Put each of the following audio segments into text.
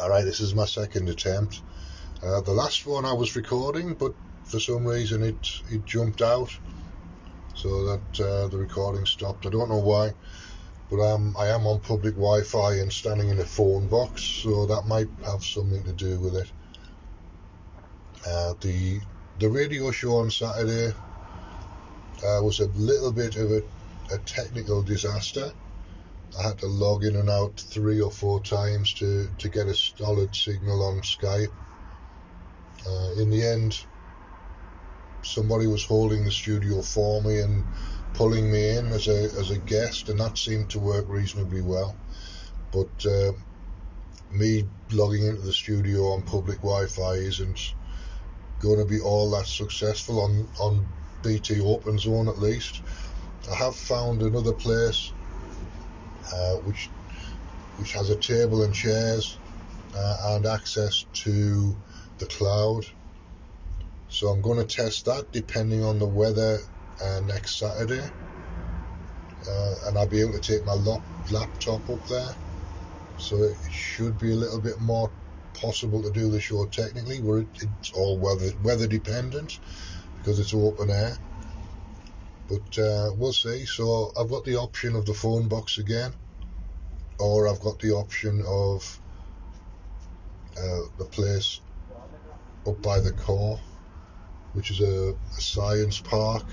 Alright, this is my second attempt. Uh, the last one I was recording, but for some reason it, it jumped out so that uh, the recording stopped. I don't know why, but um, I am on public Wi-Fi and standing in a phone box, so that might have something to do with it. Uh, the the radio show on Saturday uh, was a little bit of a, a technical disaster. I had to log in and out three or four times to, to get a solid signal on Skype. Uh, in the end, somebody was holding the studio for me and pulling me in as a as a guest, and that seemed to work reasonably well. But uh, me logging into the studio on public Wi-Fi isn't going to be all that successful on on BT Open Zone at least. I have found another place which which has a table and chairs uh, and access to the cloud. So I'm going to test that depending on the weather uh, next Saturday, uh, and I'll be able to take my lap- laptop up there. So it should be a little bit more possible to do the show technically, where it's all weather weather dependent because it's open air. But uh, we'll see. So I've got the option of the phone box again, or I've got the option of uh, the place up by the core, which is a, a science park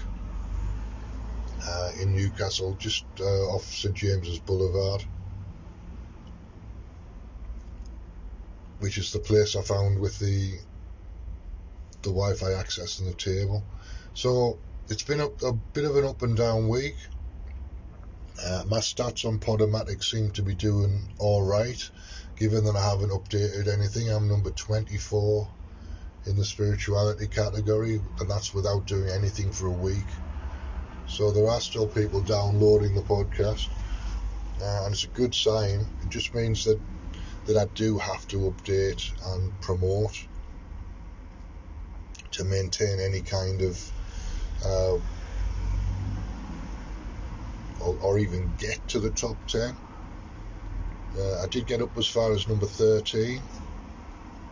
uh, in Newcastle, just uh, off St James's Boulevard. Which is the place I found with the the Wi-Fi access and the table. So it's been a, a bit of an up and down week. Uh, my stats on Podomatic seem to be doing all right, given that I haven't updated anything. I'm number 24 in the spirituality category, and that's without doing anything for a week. So there are still people downloading the podcast, uh, and it's a good sign. It just means that that I do have to update and promote to maintain any kind of uh, or, or, even get to the top 10. Uh, I did get up as far as number 13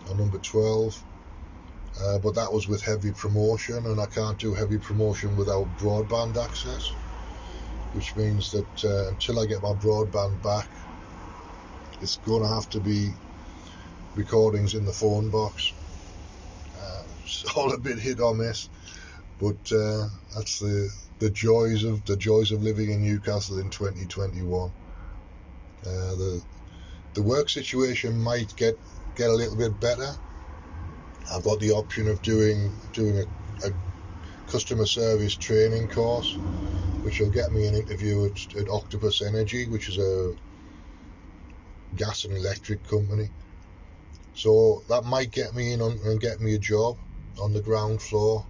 or number 12, uh, but that was with heavy promotion, and I can't do heavy promotion without broadband access, which means that uh, until I get my broadband back, it's going to have to be recordings in the phone box. Uh, it's all a bit hit or miss, but uh, that's the the joys of the joys of living in Newcastle in 2021. Uh, the the work situation might get get a little bit better. I've got the option of doing doing a, a customer service training course, which will get me an interview at, at Octopus Energy, which is a gas and electric company. So that might get me in on, and get me a job on the ground floor.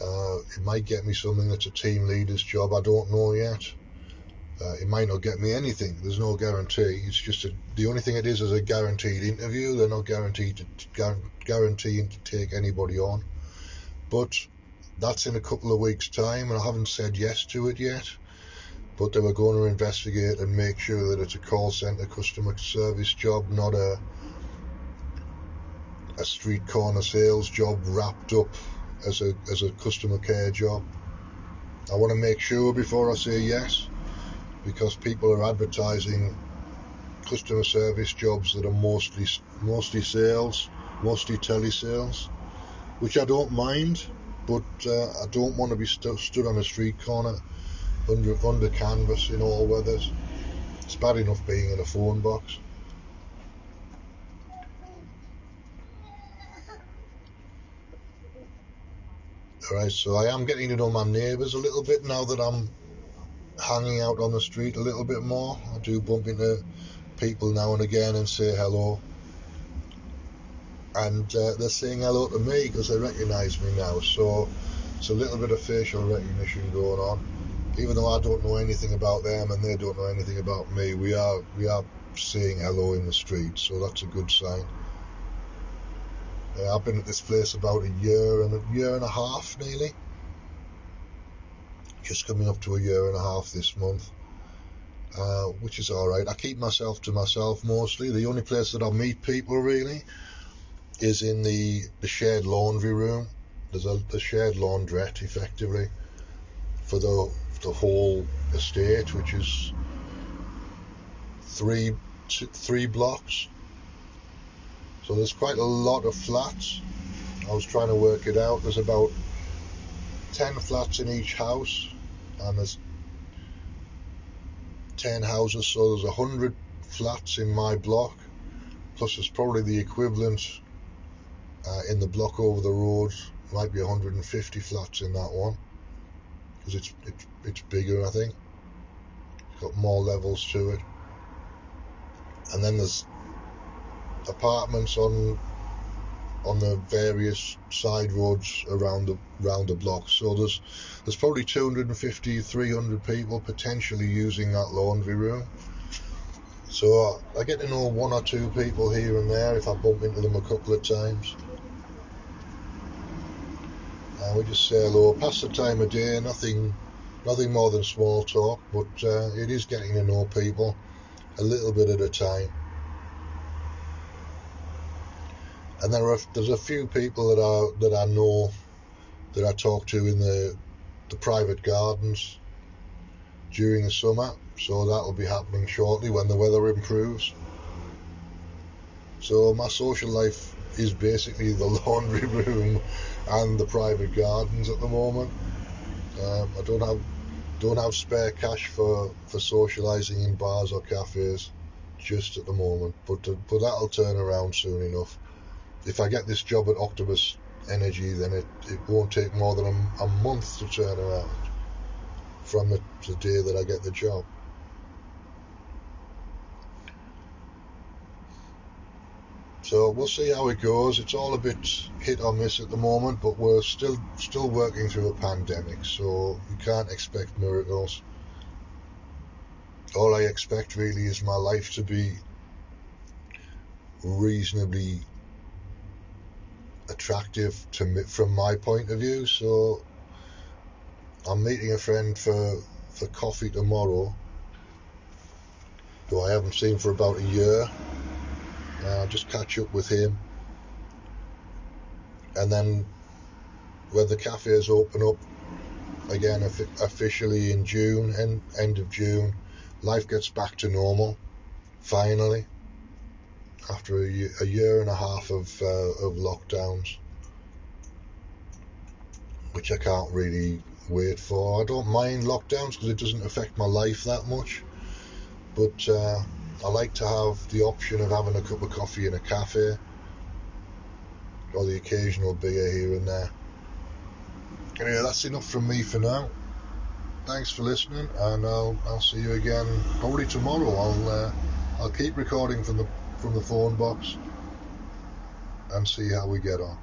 Uh, it might get me something that's a team leader's job. I don't know yet. Uh, it might not get me anything. There's no guarantee. It's just a, the only thing it is is a guaranteed interview. They're not guaranteed to guaranteeing to take anybody on. But that's in a couple of weeks' time, and I haven't said yes to it yet. But they were going to investigate and make sure that it's a call centre customer service job, not a a street corner sales job wrapped up as a as a customer care job. I want to make sure before I say yes, because people are advertising customer service jobs that are mostly mostly sales, mostly telesales, which I don't mind, but uh, I don't want to be st- stood on a street corner under under canvas in all weathers. It's bad enough being in a phone box. Alright, so I am getting to know my neighbours a little bit now that I'm hanging out on the street a little bit more. I do bump into people now and again and say hello. And uh, they're saying hello to me because they recognise me now. So it's a little bit of facial recognition going on. Even though I don't know anything about them and they don't know anything about me, we are we are saying hello in the street, so that's a good sign. Uh, I've been at this place about a year and a year and a half nearly. Just coming up to a year and a half this month. uh, which is all right. I keep myself to myself mostly. The only place that I meet people really is in the, the shared laundry room. There's a the shared laundrette effectively for the the whole estate, which is three three blocks. So there's quite a lot of flats. I was trying to work it out. There's about ten flats in each house, and there's ten houses, so there's a hundred flats in my block. Plus, there's probably the equivalent uh, in the block over the road. Might be 150 flats in that one because it's it's it's bigger, I think. It's got more levels to it, and then there's apartments on on the various side roads around the around the block. So there's there's probably 250, 300 people potentially using that laundry room. So I get to know one or two people here and there if I bump into them a couple of times. And we just say hello, pass the time of day, nothing nothing more than small talk, but uh, it is getting to know people a little bit at a time. And there are there's a few people that I that I know that I talk to in the the private gardens during the summer, so that'll be happening shortly when the weather improves. So my social life is basically the laundry room and the private gardens at the moment. Um, I don't have don't have spare cash for for socialising in bars or cafes just at the moment, but uh, but that'll turn around soon enough if I get this job at Octopus Energy, then it, it won't take more than a, a month to turn around from the, the day that I get the job. So we'll see how it goes. It's all a bit hit or miss at the moment, but we're still still working through a pandemic, so you can't expect miracles. All I expect really is my life to be reasonably attractive to me from my point of view. So I'm meeting a friend for for coffee tomorrow, who I haven't seen for about a year. I'll just catch up with him, and then when the cafes open up again officially in June, end end of June, life gets back to normal. Finally after a year, a year and a half of uh, of lockdowns, which I can't really wait for. I don't mind lockdowns because it doesn't affect my life that much, but uh, I like to have the option of having a cup of coffee in a cafe or the occasional beer here and there. Anyway, that's enough from me for now. Thanks for listening, and I'll I'll see you again probably tomorrow. I'll uh, I'll keep recording from the from the phone box and see how we get on.